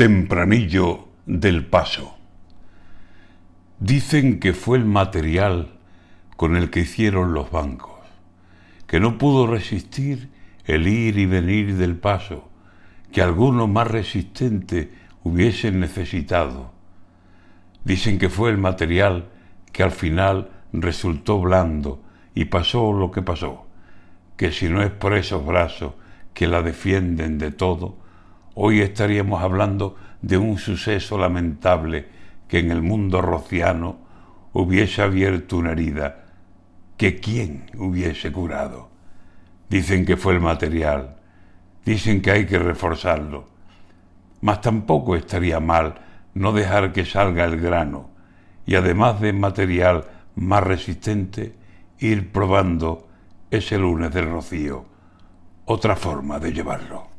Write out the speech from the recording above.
Tempranillo del Paso. Dicen que fue el material con el que hicieron los bancos, que no pudo resistir el ir y venir del paso, que alguno más resistente hubiesen necesitado. Dicen que fue el material que al final resultó blando y pasó lo que pasó, que si no es por esos brazos que la defienden de todo, hoy estaríamos hablando de un suceso lamentable que en el mundo rociano hubiese abierto una herida que quién hubiese curado. Dicen que fue el material, dicen que hay que reforzarlo, mas tampoco estaría mal no dejar que salga el grano y además de material más resistente, ir probando ese lunes del rocío otra forma de llevarlo.